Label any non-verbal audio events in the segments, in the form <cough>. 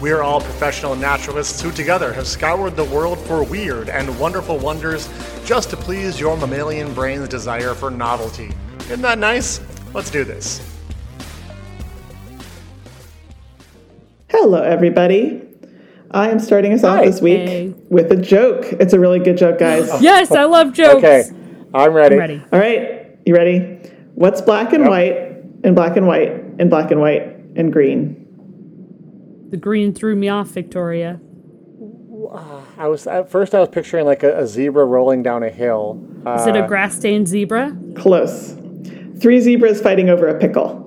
We are all professional naturalists who together have scoured the world for weird and wonderful wonders just to please your mammalian brain's desire for novelty. Isn't that nice? Let's do this. Hello, everybody. I am starting us off Hi. this week Hey. with a joke. It's a really good joke, guys. <laughs> Yes, I love jokes. Okay, I'm ready. I'm ready. All right, you ready? What's black and Yep. white and black and white and black and white and green? The green threw me off, Victoria. I was at first. I was picturing like a, a zebra rolling down a hill. Uh, Is it a grass stained zebra? Close. Three zebras fighting over a pickle.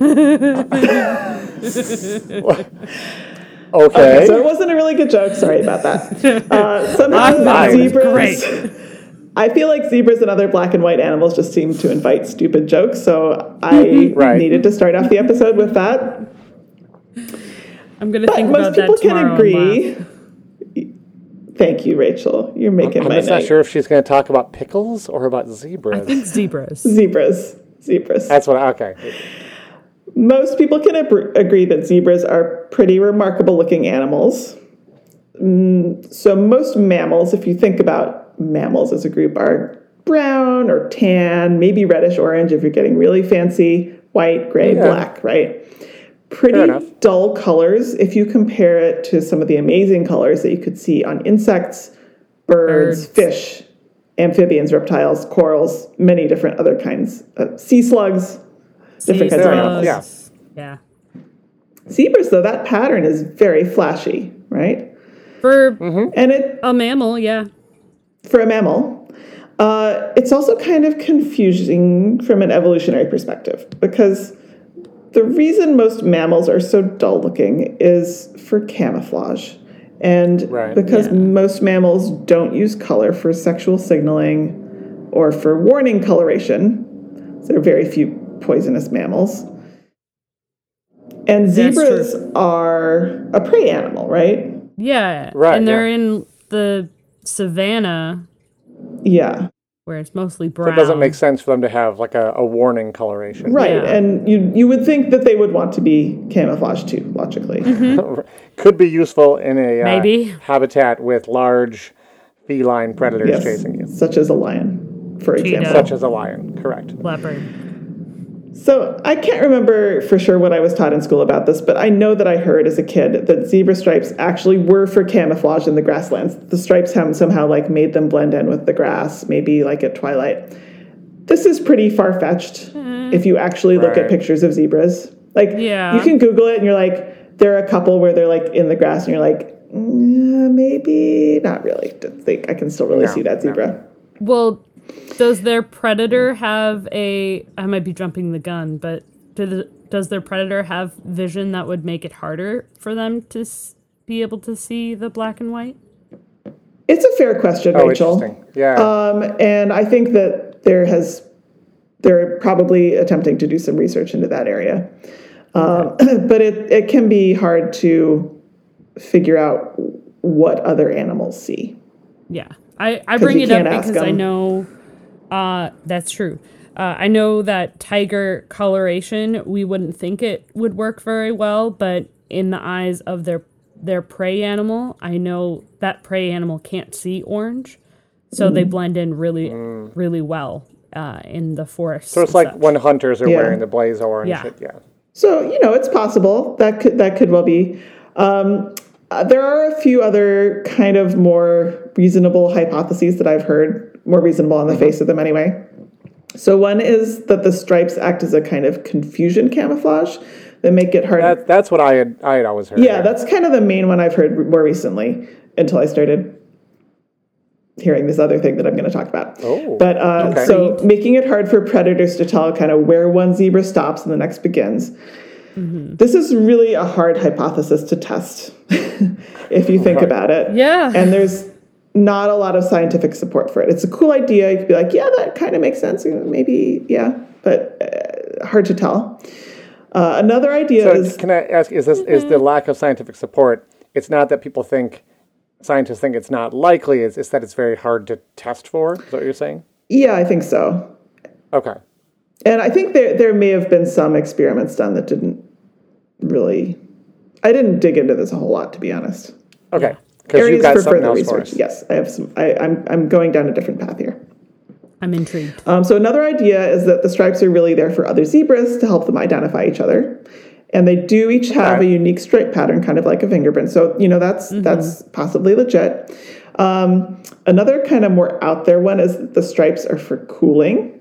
<laughs> okay. So it wasn't a really good joke. Sorry about that. <laughs> Uh, somehow I thought zebras. great. I feel like zebras and other black and white animals just seem to invite stupid jokes, so I Right. needed to start off the episode with that. I'm gonna But think most about that Most people can agree. Thank you, Rachel. You're making I'm my just night. not sure if she's going to talk about pickles or about zebras. I think zebras. Zebras. Zebras. That's what. Okay. Most people can ab- agree that zebras are pretty remarkable looking animals. Mm, so, most mammals, if you think about mammals as a group, are brown or tan, maybe reddish orange if you're getting really fancy, white, gray, Yeah. black, right? Pretty dull colors if you compare it to some of the amazing colors that you could see on insects, birds, Birds. fish, amphibians, reptiles, corals, many different other kinds of sea slugs, different kinds of animals. yeah. Yeah. Zebras, though, that pattern is very flashy, right? For And it a mammal, yeah. for a mammal, uh, it's also kind of confusing from an evolutionary perspective because the reason most mammals are so dull looking is for camouflage. And Right. because Yeah. most mammals don't use color for sexual signaling or for warning coloration, there are very few poisonous mammals. And zebras are a prey animal, right? Yeah. Right, And they're yeah. in the savannah Yeah. Where it's mostly So it doesn't make sense for them to have like a, a warning coloration. Right, Yeah. and you you would think that they would want to be camouflaged too, logically. <laughs> Could be useful in a uh, habitat with large feline predators yes, chasing you, such as a lion, for Cheetah. example. such as a lion. Correct. leopard. So I can't remember for sure what I was taught in school about this, but I know that I heard as a kid that zebra stripes actually were for camouflage in the grasslands. The stripes have somehow like made them blend in with the grass, maybe like at twilight. This is pretty far fetched if you actually look at pictures of zebras. Like Yeah. you can Google it and you're like, there are a couple where they're like in the grass and you're like, "Mm, maybe not really. Don't think I can still really No, see that no. zebra. Well, does their predator have a? I might be jumping the gun, but do the, does their predator have vision that would make it harder for them to s- be able to see the black and white? It's a fair question, Oh, Rachel. Yeah. Um, and I think that there has they're probably attempting to do some research into that area. Um, <clears throat> but it, it can be hard to figure out what other animals see. Yeah, I, I bring it up can't because I them. know uh, that's true. Uh, I know that tiger coloration, we wouldn't think it would work very well, but in the eyes of their their prey animal, I know that prey animal can't see orange, so they Mm. blend in really, really well uh, in the forest. so it's like such. when hunters are Yeah. wearing the blaze orange. Yeah. it- yeah. So you know, it's possible that could that could well be. Um, uh, there are a few other kind of more reasonable hypotheses that I've heard, more reasonable on the face of them anyway. So one is that the stripes act as a kind of confusion camouflage that make it hard. That, that's what I had. I had always heard. yeah, that's kind of the main one I've heard more recently until I started hearing this other thing that I'm going to talk about. Oh, But uh, okay. so making it hard for predators to tell kind of where one zebra stops and the next begins. This is really a hard hypothesis to test <laughs> if you think Right. about it. Yeah. And there's not a lot of scientific support for it. It's a cool idea. You could be like, yeah, that kind of makes sense. Maybe, yeah, but uh, hard to tell. Uh, another idea So is can I ask? Is this is the lack of scientific support? It's not that people think scientists think it's not likely. It's, it's that it's very hard to test for. Is that what you're saying? yeah, I think so. Okay. And I think there there may have been some experiments done that didn't really. I didn't dig into this a whole lot, to be honest. Okay. Because Areas you've got for something further else for research. us. Yes, I have some. I, I'm I'm going down a different path here. I'm intrigued. Um, so another idea is that the stripes are really there for other zebras to help them identify each other, and they do each have Okay. a unique stripe pattern, kind of like a fingerprint. So you know that's that's possibly legit. Um, another kind of more out there one is that the stripes are for cooling.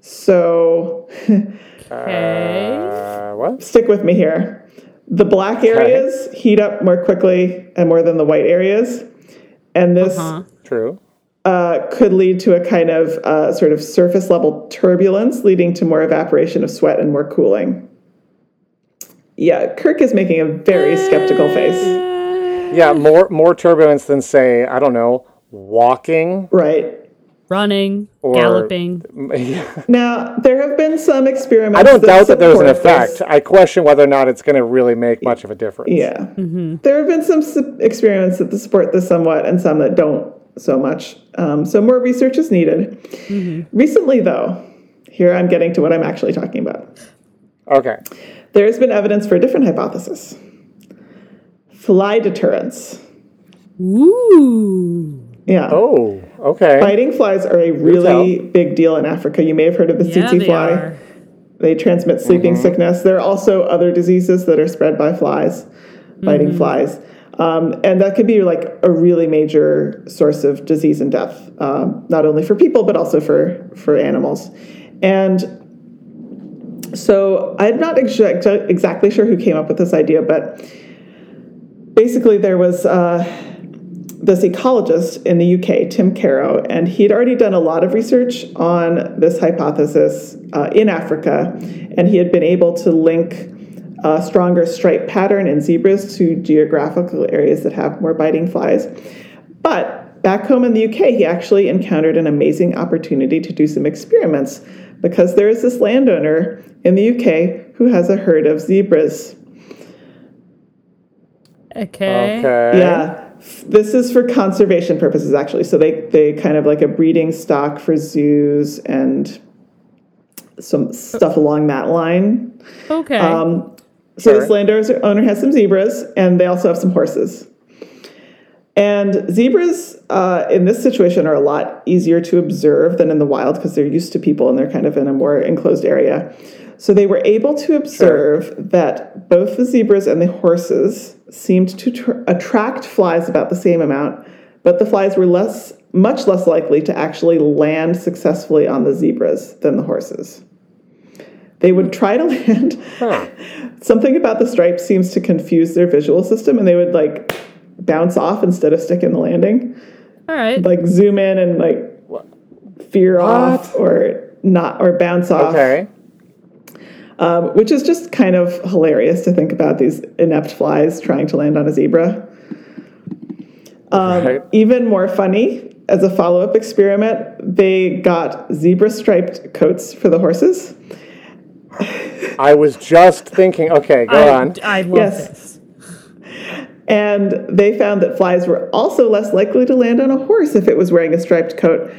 So Okay. <laughs> Uh, what? stick with me here. The black areas heat up more quickly and more than the white areas, and this Huh? True. uh, could lead to a kind of uh, sort of surface level turbulence, leading to more evaporation of sweat and more cooling. Yeah, Kirk is making a very skeptical face. Yeah, more more turbulence than say I don't know walking. Right. Running, Or- galloping. <laughs> Now, there have been some experiments. I don't doubt that there's an effect. this. I question whether or not it's going to really make much of a difference. Yeah. There have been some su- experiments that support this somewhat and some that don't so much. Um, so more research is needed. Recently, though, here I'm getting to what I'm actually talking about. Okay. There has been evidence for a different hypothesis fly deterrence. Ooh. Yeah. Oh, okay. Biting flies are a really big deal in Africa. You may have heard of the Yeah, tsetse they fly. are. They transmit sleeping Mm-hmm. sickness. There are also other diseases that are spread by flies, biting Mm-hmm. flies. Um, and that could be like a really major source of disease and death, um, not only for people, but also for, for animals. And so I'm not exa- exactly sure who came up with this idea, but basically there was uh, this ecologist in the UK, Tim Caro, and he'd already done a lot of research on this hypothesis uh, in Africa, and he had been able to link a stronger stripe pattern in zebras to geographical areas that have more biting flies. But back home in the UK, he actually encountered an amazing opportunity to do some experiments because there is this landowner in the UK who has a herd of zebras. Okay. Okay. Yeah. This is for conservation purposes, actually. So they, they kind of like a breeding stock for zoos and some stuff along that line. Okay. Um, so Sure. this landowner owner has some zebras, and they also have some horses. And zebras uh, in this situation are a lot easier to observe than in the wild because they're used to people and they're kind of in a more enclosed area. So they were able to observe that both the zebras and the horses seemed to tr- attract flies about the same amount, but the flies were less, much less likely to actually land successfully on the zebras than the horses. They would try to <laughs> land. Huh. Something about the stripes seems to confuse their visual system, and they would like bounce off instead of stick in the landing, All right. like zoom in and like veer off or not or bounce off, Okay. Um, which is just kind of hilarious to think about these inept flies trying to land on a zebra. Um, Right. Even more funny, as a follow up experiment, they got zebra striped coats for the horses. I was just thinking. Okay, go I, on. I love Yes. this. And they found that flies were also less likely to land on a horse if it was wearing a striped coat,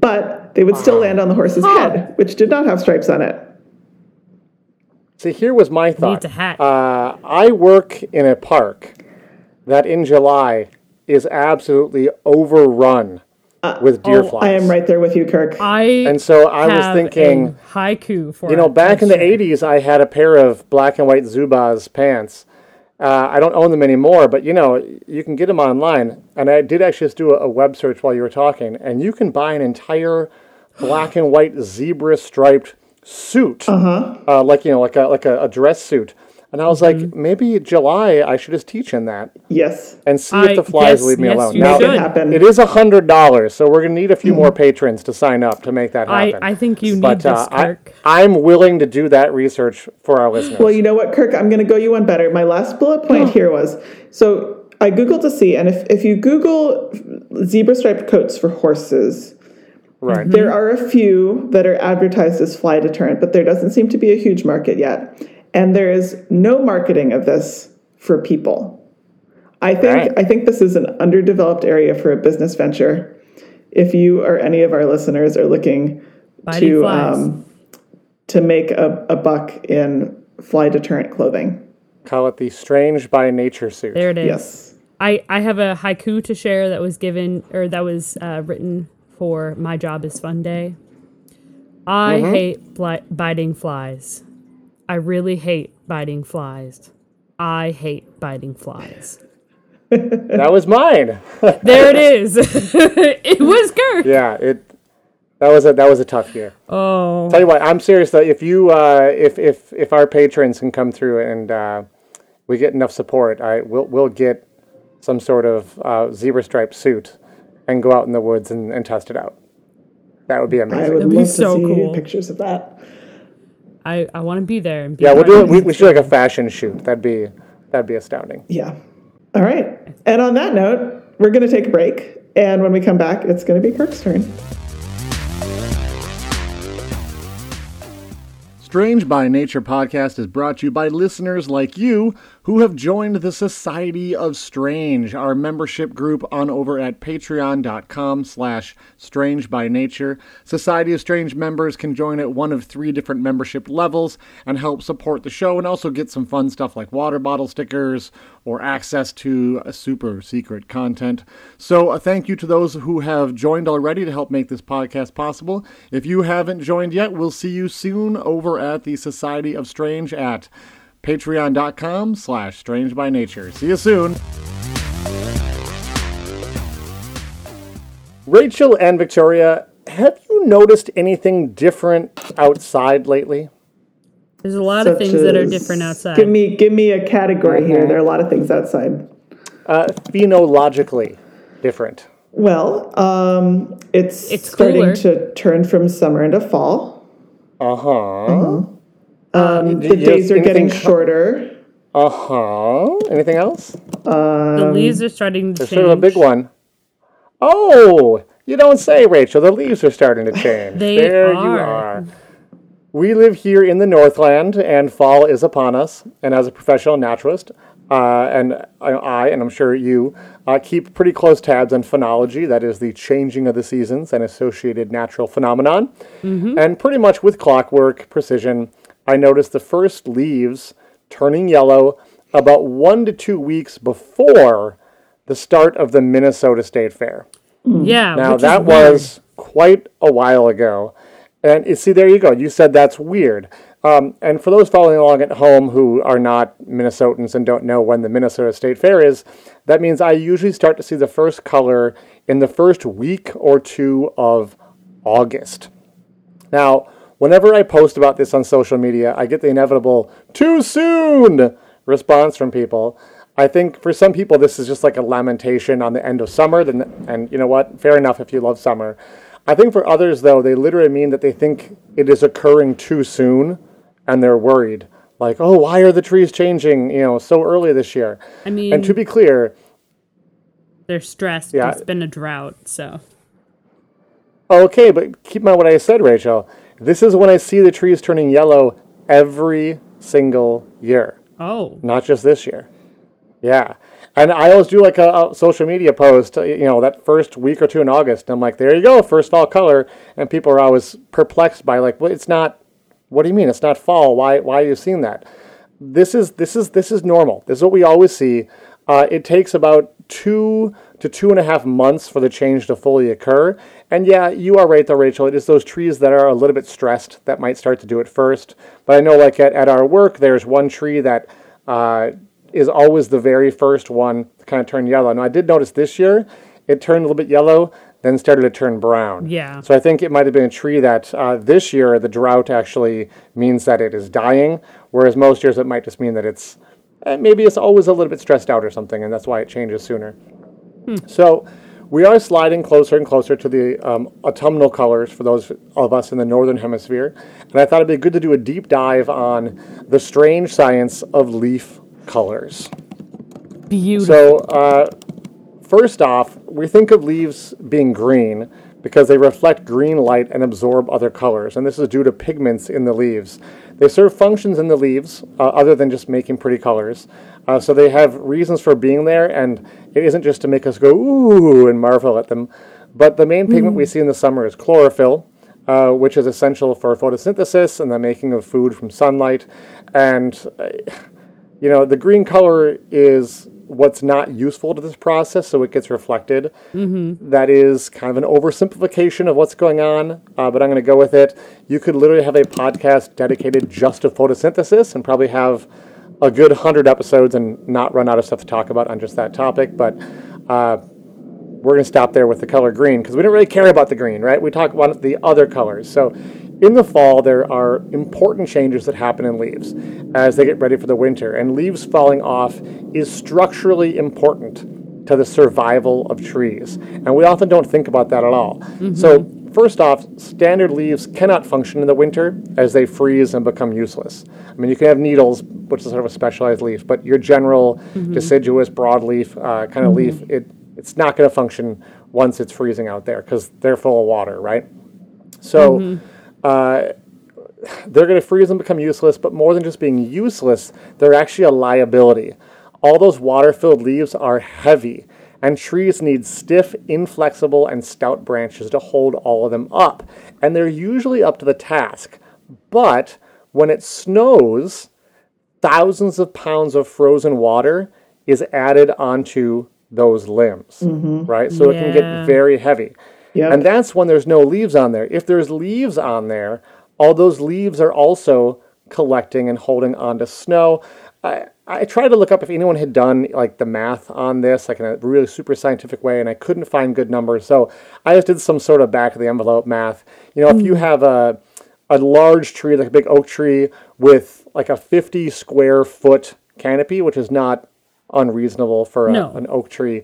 but they would still land on the horse's Huh. head, which did not have stripes on it. See, here was my thought. Needs a hat. Uh, I work in a park that in July is absolutely overrun with deer oh, flies. I am right there with you, Kirk. I And so I was thinking, haiku for You know, back in the 80s, I had a pair of black and white Zubaz pants. Uh, I don't own them anymore, but you know, you can get them online. And I did actually just do a, a web search while you were talking, and you can buy an entire black and white zebra striped suit, uh-huh. like you know, like a like a, a dress suit. And I was Mm-hmm. like, maybe July I should just teach in that Yes. and see I- if the flies yes, leave me yes, alone. you Now, it it is a hundred dollars, so we're gonna need a few more patrons to sign up to make that happen. I think you need but, uh, this, I, Kirk. I'm willing to do that research for our listeners. Well, you know what, Kirk? I'm going to go you one better. My last bullet point here was so I Googled to see, and if, if you Google zebra striped coats for horses. Right. There are a few that are advertised as fly deterrent, but there doesn't seem to be a huge market yet. And there is no marketing of this for people. I think Right. I think this is an underdeveloped area for a business venture. If you or any of our listeners are looking Biting to um, to make a, a buck in fly deterrent clothing. Call it the strange by nature suit. there it is. Yes. I, I have a haiku to share that was given or that was uh, written for My Job is Fun Day. I hate bli- biting flies. I really hate biting flies. I hate biting flies. <laughs> That was mine. <laughs> There it is. <laughs> it was Kirk. yeah, it. That was a that was a tough year. Oh, Tell you what, I'm serious though. If you uh, if if if our patrons can come through and uh, we get enough support, I we'll we'll get some sort of uh, zebra stripe suit and go out in the woods and, and test it out. That would be I amazing. would That'd be love to so see cool. pictures of that. I, I want to be there. And be Yeah, we'll do of it. We, this. we should do like a fashion shoot. That'd be that'd be astounding. Yeah. All right. And on that note, we're going to take a break. And when we come back, it's going to be Kirk's turn. Strange by Nature podcast is brought to you by listeners like you who have joined the Society of Strange, our membership group on over at patreon.com slash strange by nature. Society of Strange members can join at one of three different membership levels and help support the show and also get some fun stuff like water bottle stickers or access to uh, super secret content. So, a thank you to those who have joined already to help make this podcast possible. If you haven't joined yet, we'll see you soon over at the Society of Strange at patreon.com slash strange by nature. See you soon. Rachel and Victoria, have you noticed anything different outside lately? There's a lot of Such things that are different outside. Give me, give me a category here. There are a lot of things outside. Uh, phenologically different. Well, um, it's, It's starting cooler. to turn from summer into fall. Uh huh. Um, the Yes, days are getting anything co- shorter. Uh huh. Anything else? the leaves are starting to change. sort of a big one. Oh, you don't say, Rachel. The leaves are starting to change. <laughs> They there you are. are. We live here in the Northland, and fall is upon us. And as a professional naturalist, uh, and I, I, and I'm sure you, uh, keep pretty close tabs on phenology, that is the changing of the seasons and associated natural phenomenon. And pretty much with clockwork precision, I noticed the first leaves turning yellow about one to two weeks before the start of the Minnesota State Fair. Yeah. Now that was quite a while ago, and you see, there you go. You said that's weird. Um, and for those following along at home who are not Minnesotans and don't know when the Minnesota State Fair is, that means I usually start to see the first color in the first week or two of August. Now, whenever I post about this on social media, I get the inevitable too soon response from people. I think for some people this is just like a lamentation on the end of summer, then and you know what? Fair enough if you love summer. I think for others though, they literally mean that they think it is occurring too soon and they're worried. Like, "Oh, why are the trees changing, you know, so early this year?" I mean, And to be clear, they're stressed. Yeah. It's been a drought, so Okay, but keep in mind what I said, Rachel. This is when I see the trees turning yellow every single year, oh, not just this year. Yeah. And I always do like a, a social media post, uh, you know, that first week or two in August. And I'm like, there you go, first fall color. And people are always perplexed by like, well, it's not, what do you mean? It's not fall. Why, why are you seeing that? This is, this is, this is normal. This is what we always see. Uh, it takes about two to two and a half months for the change to fully occur. And yeah, you are right though, Rachel. It is those trees that are a little bit stressed that might start to do it first. But I know like at, at our work, there's one tree that, uh, is always the very first one to kind of turn yellow. Now, I did notice this year it turned a little bit yellow, then started to turn brown. Yeah. So I think it might have been a tree that uh, this year the drought actually means that it is dying, whereas most years it might just mean that it's eh, maybe it's always a little bit stressed out or something, and that's why it changes sooner. So we are sliding closer and closer to the um, autumnal colors for those of us in the northern hemisphere, and I thought it'd be good to do a deep dive on the strange science of leaf colors. beautiful. So, uh, first off, we think of leaves being green because they reflect green light and absorb other colors, and this is due to pigments in the leaves. They serve functions in the leaves uh, other than just making pretty colors. Uh, so they have reasons for being there, and it isn't just to make us go ooh and marvel at them. But the main pigment we see in the summer is chlorophyll, uh, which is essential for photosynthesis and the making of food from sunlight. And, uh, you know, the green color is what's not useful to this process, so it gets reflected. That is kind of an oversimplification of what's going on, uh, but I'm going to go with it. You could literally have a podcast dedicated just to photosynthesis and probably have a good 100 episodes and not run out of stuff to talk about on just that topic. But uh, we're going to stop there with the color green because we don't really care about the green, right? We talk about the other colors. So in the fall, there are important changes that happen in leaves as they get ready for the winter. And leaves falling off is structurally important to the survival of trees. And we often don't think about that at all. Mm-hmm. So, first off, standard leaves cannot function in the winter as they freeze and become useless. I mean, you can have needles, which is sort of a specialized leaf, but your general mm-hmm. deciduous broadleaf uh, kind of mm-hmm. leaf, it, it's not going to function once it's freezing out there because they're full of water, right? So, uh, they're going to freeze and become useless, but more than just being useless, they're actually a liability. All those water filled leaves are heavy, and trees need stiff, inflexible, and stout branches to hold all of them up. And they're usually up to the task. But when it snows, thousands of pounds of frozen water is added onto those limbs, right? So it can get very heavy. Yep. And that's when there's no leaves on there. If there's leaves on there, all those leaves are also collecting and holding onto snow. I, I tried to look up if anyone had done like the math on this, like in a really super scientific way, and I couldn't find good numbers. So I just did some sort of back of the envelope math. You know, if you hmm. have a a large tree, like a big oak tree, with like a 50 square foot canopy, which is not unreasonable for a, No. an oak tree.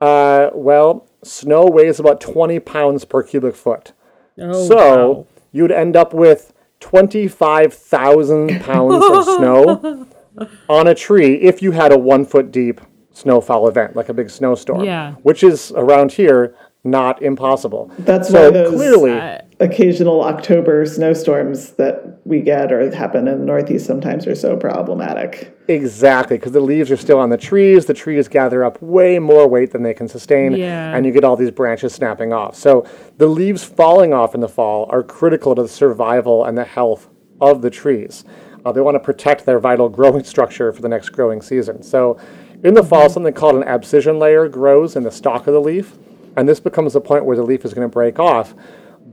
Uh, well, snow weighs about 20 pounds per cubic foot. Oh, so wow. you'd end up with 25,000 <laughs> pounds of snow <laughs> on a tree if you had a one foot deep snowfall event, like a big snowstorm. Yeah. Which is around here not impossible. That's so why those- clearly. Uh, Occasional October snowstorms that we get or happen in the Northeast sometimes are so problematic. Exactly, because the leaves are still on the trees. The trees gather up way more weight than they can sustain, Yeah. and you get all these branches snapping off. So the leaves falling off in the fall are critical to the survival and the health of the trees. Uh, they want to protect their vital growing <laughs> structure for the next growing season. So in the fall, something called an abscission layer grows in the stalk of the leaf, and this becomes the point where the leaf is going to break off.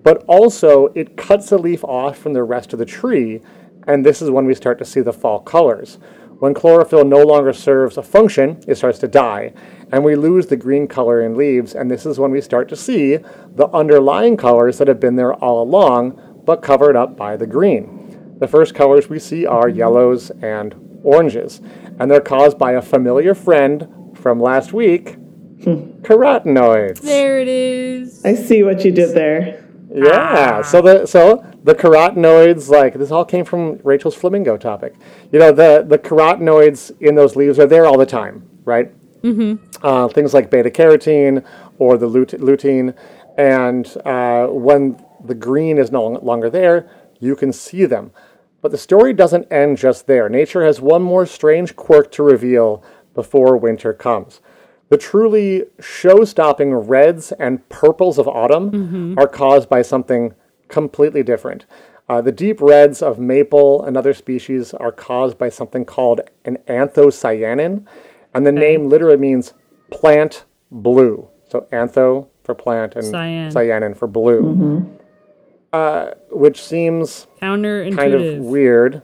But also, it cuts the leaf off from the rest of the tree, and this is when we start to see the fall colors. When chlorophyll no longer serves a function, it starts to die, and we lose the green color in leaves, and this is when we start to see the underlying colors that have been there all along, but covered up by the green. The first colors we see are yellows and oranges, and they're caused by a familiar friend from last week, hmm. carotenoids. There it is. I see what you did there. Yeah. So the so the carotenoids, like this all came from Rachel's flamingo topic. You know, the the carotenoids in those leaves are there all the time, right? Mm-hmm. Uh, things like beta carotene or the lute- lutein, and uh, when the green is no longer there, you can see them. But the story doesn't end just there. Nature has one more strange quirk to reveal before winter comes. The truly show stopping reds and purples of autumn are caused by something completely different. Uh, the deep reds of maple and other species are caused by something called an anthocyanin, and the name literally means plant blue. So antho for plant and Cyan. cyanin for blue, uh, which seems Counterintuitive. kind of weird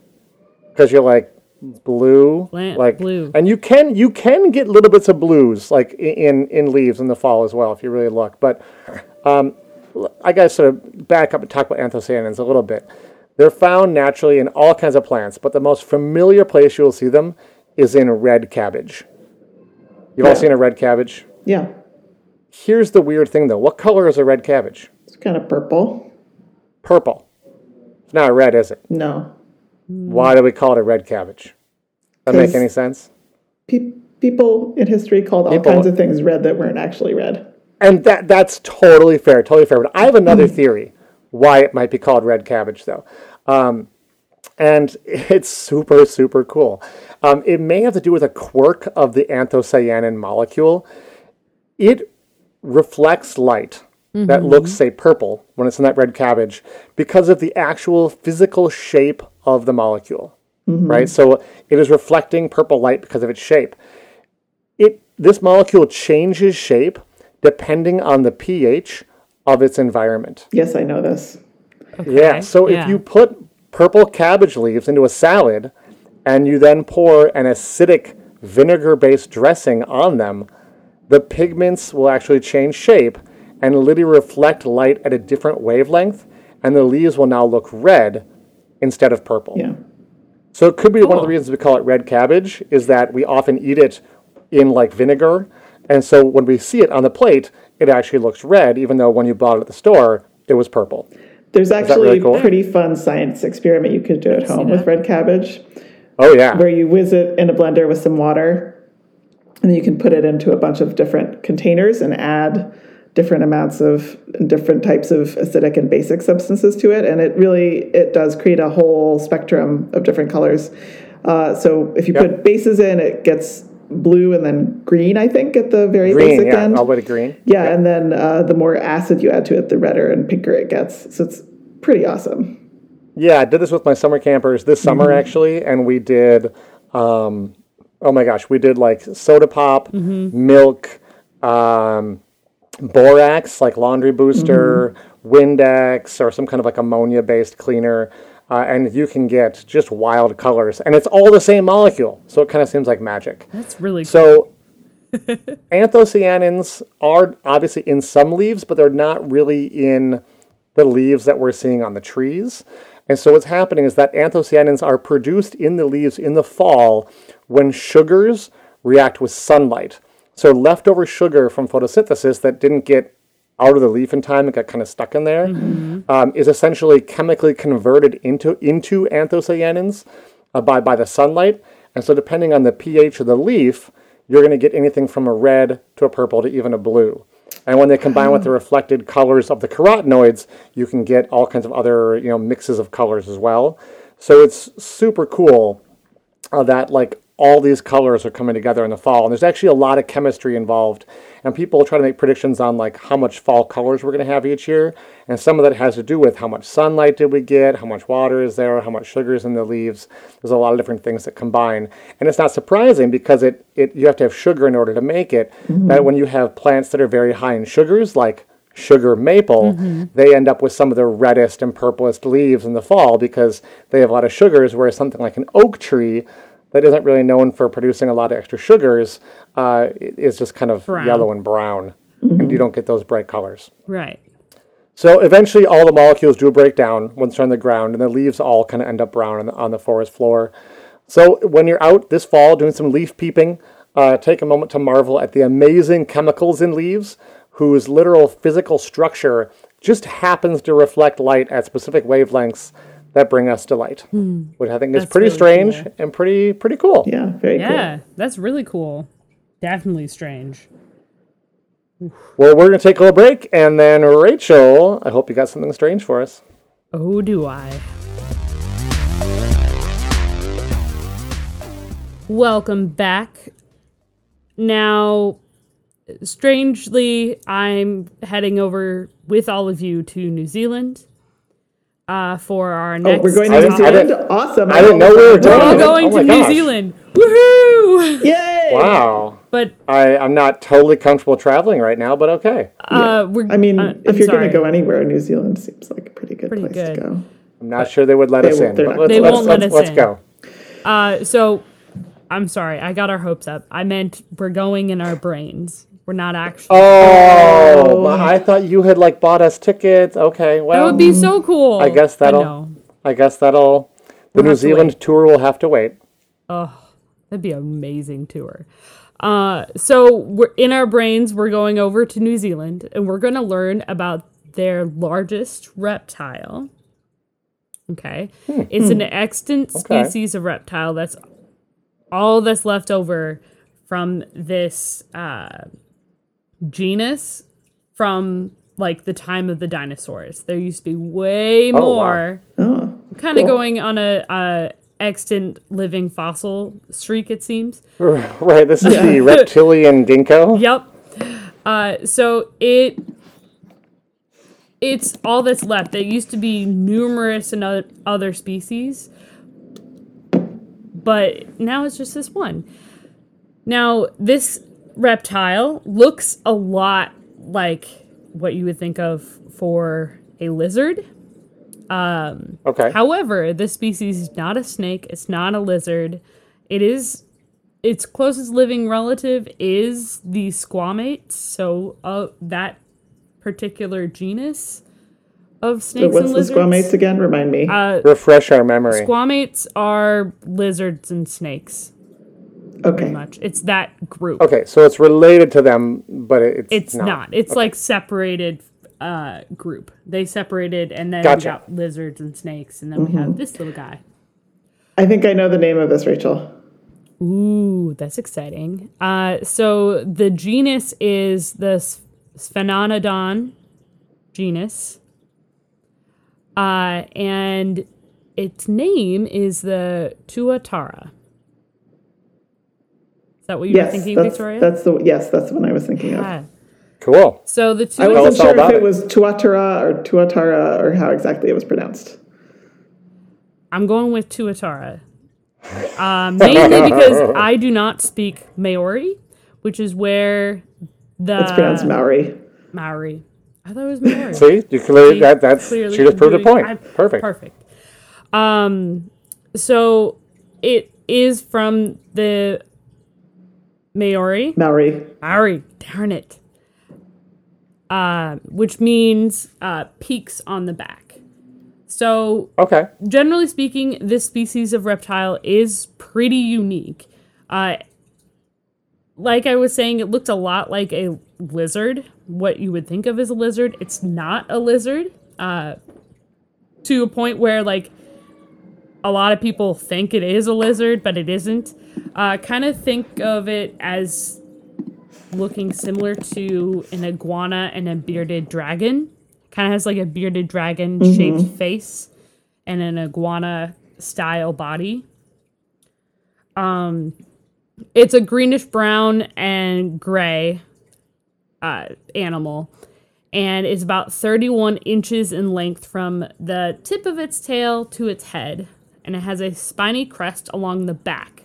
because you're like blue Plant like blue. and you can you can get little bits of blues like in in leaves in the fall as well if you really look but um, l- i gotta sort of back up and talk about anthocyanins a little bit. They're found naturally in all kinds of plants but the most familiar place you'll see them is in red cabbage. You've all seen a red cabbage? Yeah, here's the weird thing though. What color is a red cabbage? It's kind of purple. purple. It's not red is it? No. Why do we call it a red cabbage Does that make any sense Pe- people in history called all People- kinds of things red that weren't actually red. And that that's totally fair, totally fair. But I have another theory why it might be called red cabbage, though. Um, and <laughs> it's super, super cool. Um, it may have to do with a quirk of the anthocyanin molecule. It reflects light that looks, say, purple when it's in that red cabbage because of the actual physical shape of the molecule, mm-hmm. right? So it is reflecting purple light because of its shape. It this molecule changes shape depending on the pH of its environment. Yes, I know this. Yeah. So yeah. if you put purple cabbage leaves into a salad and you then pour an acidic vinegar based dressing on them, the pigments will actually change shape and literally reflect light at a different wavelength, and the leaves will now look red instead of purple. Yeah. So it could be one of the reasons we call it red cabbage is that we often eat it in like vinegar. And so when we see it on the plate, it actually looks red, even though when you bought it at the store, it was purple. There's actually really a pretty fun science experiment you could do at home with red cabbage, Oh, yeah. where you whiz it in a blender with some water, and then you can put it into a bunch of different containers and add different amounts of different types of acidic and basic substances to it, and it really it does create a whole spectrum of different colors. Uh, so if you Yep. put bases in, it gets blue and then green, I think, at the very Green, basic yeah, end. all the way to green. Yeah, and then uh, the more acid you add to it, the redder and pinker it gets. So it's pretty awesome. Yeah, I did this with my summer campers this summer actually, and we did, um, oh my gosh, we did like soda pop, milk, um, borax, like laundry booster, Windex, or some kind of like ammonia based cleaner. Uh, and you can get just wild colors, and it's all the same molecule, so it kind of seems like magic. That's really So <laughs> anthocyanins are obviously in some leaves, but they're not really in the leaves that we're seeing on the trees. And so what's happening is that anthocyanins are produced in the leaves in the fall when sugars react with sunlight. So leftover sugar from photosynthesis that didn't get out of the leaf in time and got kind of stuck in there um, is essentially chemically converted into into anthocyanins uh, by by the sunlight. And so depending on the pH of the leaf, you're going to get anything from a red to a purple to even a blue. And when they combine with the <laughs> reflected colors of the carotenoids, you can get all kinds of other you know mixes of colors as well. So it's super cool uh, that like all these colors are coming together in the fall. And there's actually a lot of chemistry involved. And people try to make predictions on like how much fall colors we're going to have each year. And some of that has to do with how much sunlight did we get how much water is there how much sugar is in the leaves. There's a lot of different things that combine. And it's not surprising because it, it you have to have sugar in order to make it. Mm-hmm. That when you have plants that are very high in sugars like sugar maple, mm-hmm. they end up with some of the reddest and purplest leaves in the fall because they have a lot of sugars, whereas something like an oak tree that isn't really known for producing a lot of extra sugars uh, is just kind of Brown. yellow and brown, and you don't get those bright colors. right. So eventually, all the molecules do break down once they're on the ground, and the leaves all kind of end up brown on the, on the forest floor. So when you're out this fall doing some leaf peeping, uh, take a moment to marvel at the amazing chemicals in leaves, whose literal physical structure just happens to reflect light at specific wavelengths that bring us delight, hmm. which I think is pretty really strange cool. and pretty pretty cool. Yeah, very Yeah, that's really cool. Definitely strange. Well, we're gonna take a little break, and then Rachel, I hope you got something strange for us. Oh, do I? Welcome back. Now, strangely, I'm heading over with all of you to New Zealand uh, for our cool. next. Oh, we're going to New didn't- I Zealand? awesome. I didn't know we were going We're doing all it. going Oh to New gosh. Zealand. Woohoo! <laughs> Yay! Wow. But I, I'm not totally comfortable traveling right now, but okay. uh, we're. I mean, uh, if I'm you're going to go anywhere, New Zealand seems like a pretty good Pretty place good. to go. I'm not sure they would let They us in, they're but let's, They let's, won't let's, let us let's in. go. Uh, so, I'm sorry, I got our hopes up. I meant we're going in our brains. We're not actually. Oh, well, I thought you had like bought us tickets. Okay, well, that would be so cool. I guess that'll. no. I guess that'll. The We'll New have to Zealand tour will have to wait. Oh, that'd be an amazing tour. Uh, so we're in our brains. We're going over to New Zealand, and we're going to learn about their largest reptile. Okay, it's an extant Okay. species of reptile that's all that's left over from this uh, genus from like the time of the dinosaurs. There used to be way wow. more. Oh, kind of cool. going on a, a extant living fossil streak, it seems. <laughs> Right. This is the reptilian ginkgo. Yep. Uh, so it it's all that's left. There used to be numerous and other, other species, but now it's just this one. Now this reptile looks a lot like what you would think of for a lizard. Um, Okay. However, this species is not a snake. It's not a lizard. It is its closest living relative is the squamates. So uh, that particular genus of So snakes what's and the squamates again? Remind me. Uh, Refresh our memory. squamates are lizards and snakes. Okay. Pretty much, it's that group. Okay, so it's related to them, but it's It's not. not. It's like separated uh, group. They separated, and then Gotcha. we got lizards and snakes, and then we have this little guy. I think I know the name of this, Rachel. Ooh, that's exciting. Uh, so the genus is the S- Sphenodon genus. Uh, and its name is the Tuatara. Is that what you were Yes, thinking, that's, Victoria? that's the yes, that's the one I was thinking of. Ah. Cool. So the two. I wasn't us all sure about if it, it. was Tuatara or Tuatara or how exactly it was pronounced. I'm going with Tuatara. Uh, mainly because <laughs> I do not speak Maori, which is where the It's pronounced Maori. Maori. I thought it was Maori. See, you clearly that that's Clearly she just proved a point. I- Perfect. Perfect. Um, so it is from the Maori. Maori. Maori, darn it. Uh, which means uh, peaks on the back. So Okay. generally speaking, this species of reptile is pretty unique. Uh, like I was saying, it looked a lot like a lizard, what you would think of as a lizard. It's not a lizard, uh, to a point where, like, a lot of people think it is a lizard, but it isn't. Uh, kind of think of it as looking similar to an iguana and a bearded dragon. Kind of has like a bearded dragon shaped face and an iguana style body. Um, it's a greenish brown and gray uh, animal, and is about 31 inches in length from the tip of its tail to its head, and it has a spiny crest along the back.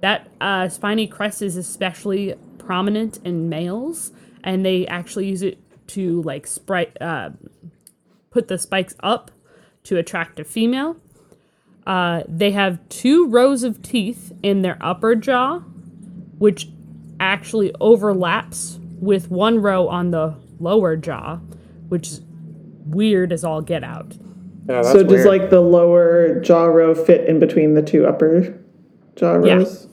That uh, spiny crest is especially prominent in males, and they actually use it to like sprite, uh, put the spikes up to attract a female. Uh, they have two rows of teeth in their upper jaw, which actually overlaps with one row on the lower jaw, which is weird as all get out. Yeah, that's so does weird. like the lower jaw row fit in between the two upper jaw Yeah. rows,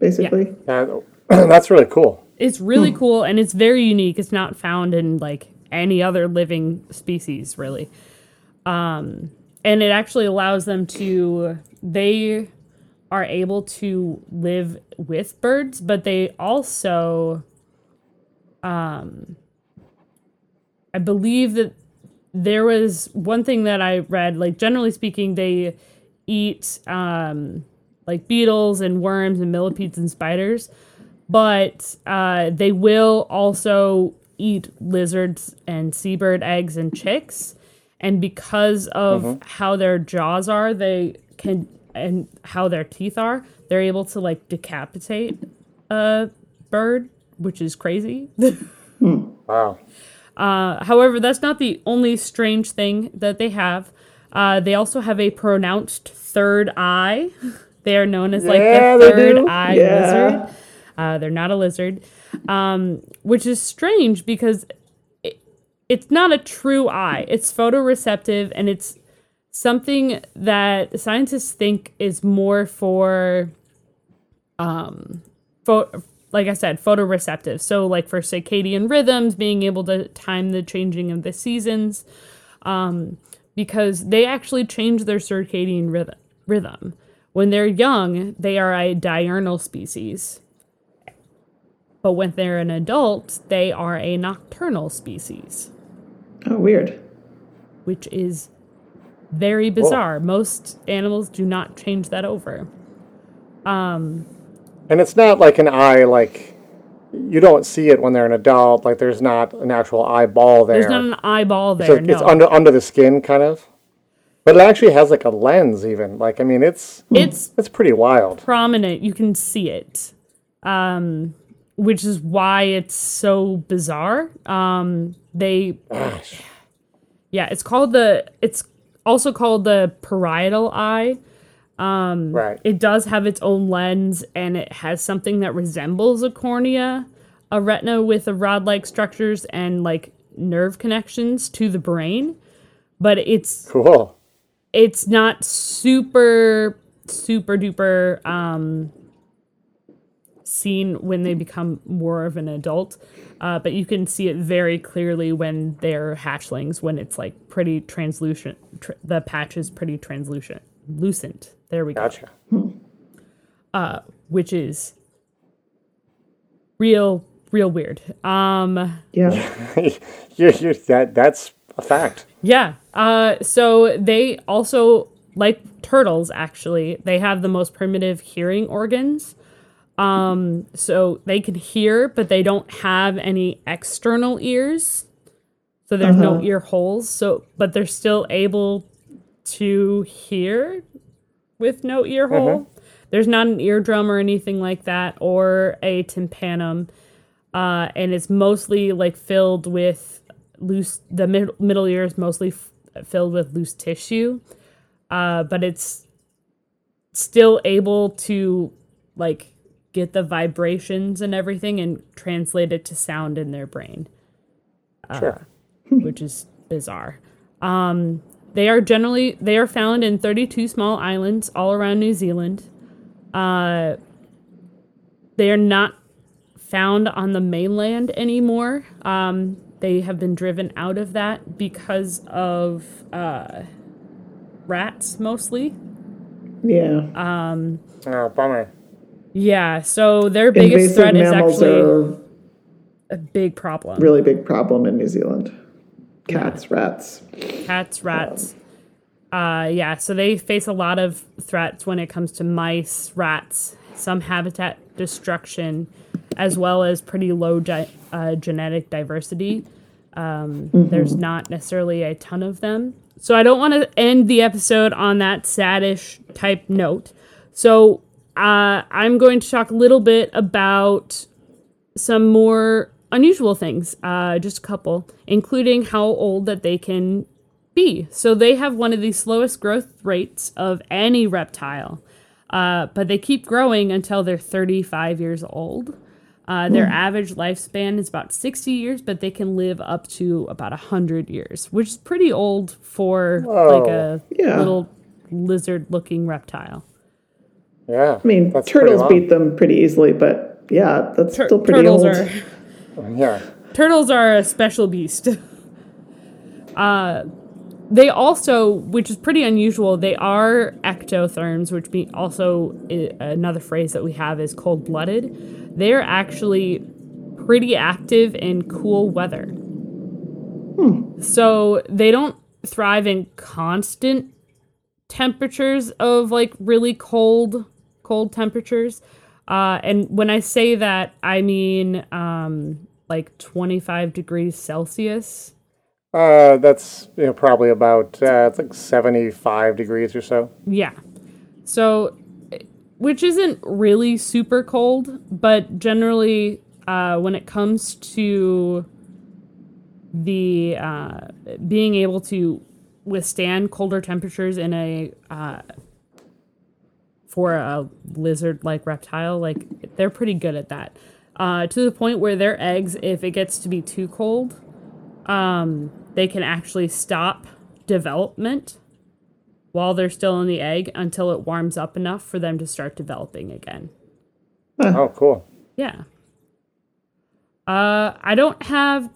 basically? Yeah, <clears throat> that's really cool. It's really cool and it's very unique. It's not found in like any other living species, really. Um, and it actually allows them to, they are able to live with birds, but they also, um, I believe that there was one thing that I read, like generally speaking, they eat um, like beetles and worms and millipedes and spiders, but uh, they will also eat lizards and seabird eggs and chicks. And because of how their jaws are, they can and how their teeth are, they're able to like decapitate a bird, which is crazy. <laughs> Wow. Uh, however, that's not the only strange thing that they have. Uh, they also have a pronounced third eye. <laughs> They are known as like Yeah, the third eye Yeah. lizard. Uh, they're not a lizard, um, which is strange because it, it's not a true eye. It's photoreceptive and it's something that scientists think is more for um pho- like I said, photoreceptive. So like for circadian rhythms, being able to time the changing of the seasons, um, because they actually change their circadian rhythm. Rhythm when they're young, they are a diurnal species, But when they're an adult, they are a nocturnal species, Oh, weird. which is very bizarre. Most animals do not change that over. And it's not like an eye, like you don't see it when they're an adult. Like there's not an actual eyeball there. There's not an eyeball there. it's no, under under the skin, kind of. But it actually has like a lens, even. Like I mean, it's it's it's pretty wild. prominent. You can see it, um, which is why it's so bizarre. Um, they, Gosh. yeah, it's called the. It's also called the parietal eye. Um, Right. It does have its own lens, and it has something that resembles a cornea, a retina with a rod-like structures and like nerve connections to the brain. But it's Cool. it's not super super duper um seen when they become more of an adult uh, but you can see it very clearly when they're hatchlings when it's like pretty translucent tr- the patch is pretty translucent lucent there we go Gotcha. which is real real weird um Yeah. <laughs> you you that that's a fact. Yeah. Uh, so they also, like turtles, actually, they have the most primitive hearing organs. Um, so they can hear, but they don't have any external ears. So there's no ear holes. So, but they're still able to hear with no ear hole. There's not an eardrum or anything like that, or a tympanum. Uh, and it's mostly like filled with loose the mid- middle ear is mostly f- filled with loose tissue uh, but it's still able to like get the vibrations and everything and translate it to sound in their brain Sure. <laughs> which is bizarre um, they are generally they are found in 32 small islands all around new zealand uh, they are not found on the mainland anymore. Um, they have been driven out of that because of uh, rats mostly. Yeah. Oh, bummer. Yeah, so their biggest Invasive threat is actually are a big problem. really big problem in New Zealand. Cats, rats. Cats, rats. Uh, yeah, so they face a lot of threats when it comes to mice, rats, some habitat destruction, as well as pretty low ge- uh, genetic diversity. Um, There's not necessarily a ton of them. So I don't want to end the episode on that saddish type note. So uh, I'm going to talk a little bit about some more unusual things, uh, just a couple, including how old that they can be. So they have one of the slowest growth rates of any reptile, uh, but they keep growing until they're 35 years old. Uh, their average lifespan is about 60 years, but they can live up to about 100 years, which is pretty old for like a Yeah. little lizard looking reptile. Yeah. I mean, turtles beat them pretty easily, but yeah, that's Tur- still pretty turtles old. are. <laughs> Yeah. turtles are a special beast. <laughs> uh, they also, which is pretty unusual, they are ectotherms, which be also another phrase that we have is cold blooded. They're actually pretty active in cool weather. So they don't thrive in constant temperatures of like really cold, cold temperatures. Uh, and when I say that, I mean um, like 25 degrees Celsius. Uh, that's you know probably about uh, it's like seventy-five degrees or so. Yeah. So, which isn't really super cold, but generally, uh, when it comes to the uh, being able to withstand colder temperatures in a uh, for a lizard-like reptile, like they're pretty good at that. Uh, to the point where their eggs, if it gets to be too cold, um, they can actually stop development while they're still in the egg until it warms up enough for them to start developing again. Oh, cool. Yeah. Uh, I don't have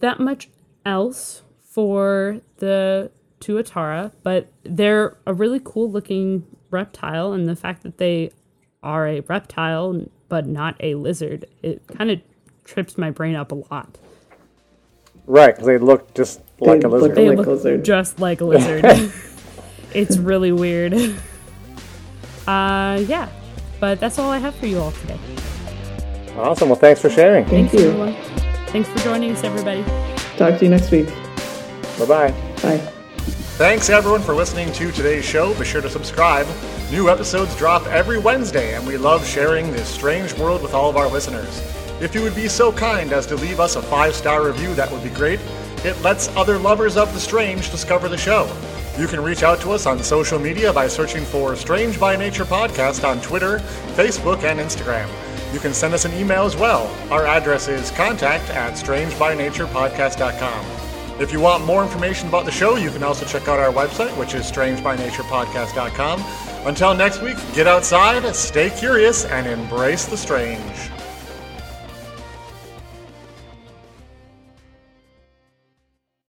that much else for the Tuatara, but they're a really cool looking reptile, and the fact that they are a reptile but not a lizard. It kind of trips my brain up a lot. Right, because they look just like a lizard. They Like look lizard. just like a <laughs> lizard. <laughs> it's really weird. <laughs> Uh, yeah, but that's all I have for you all today. Awesome. Well, thanks for sharing. Thank Thanks, you. everyone. Thanks for joining us, everybody. Talk to you next week. Bye bye. Bye. Thanks everyone for listening to today's show. Be sure to subscribe. New episodes drop every Wednesday, and we love sharing this strange world with all of our listeners. If you would be so kind as to leave us a five star review, that would be great. It lets other lovers of the strange discover the show. You can reach out to us on social media by searching for Strange by Nature Podcast on Twitter, Facebook, and Instagram. You can send us an email as well. Our address is contact at strangebynaturepodcast.com. If you want more information about the show, you can also check out our website, which is strangebynaturepodcast.com. Until next week, get outside, stay curious, and embrace the strange.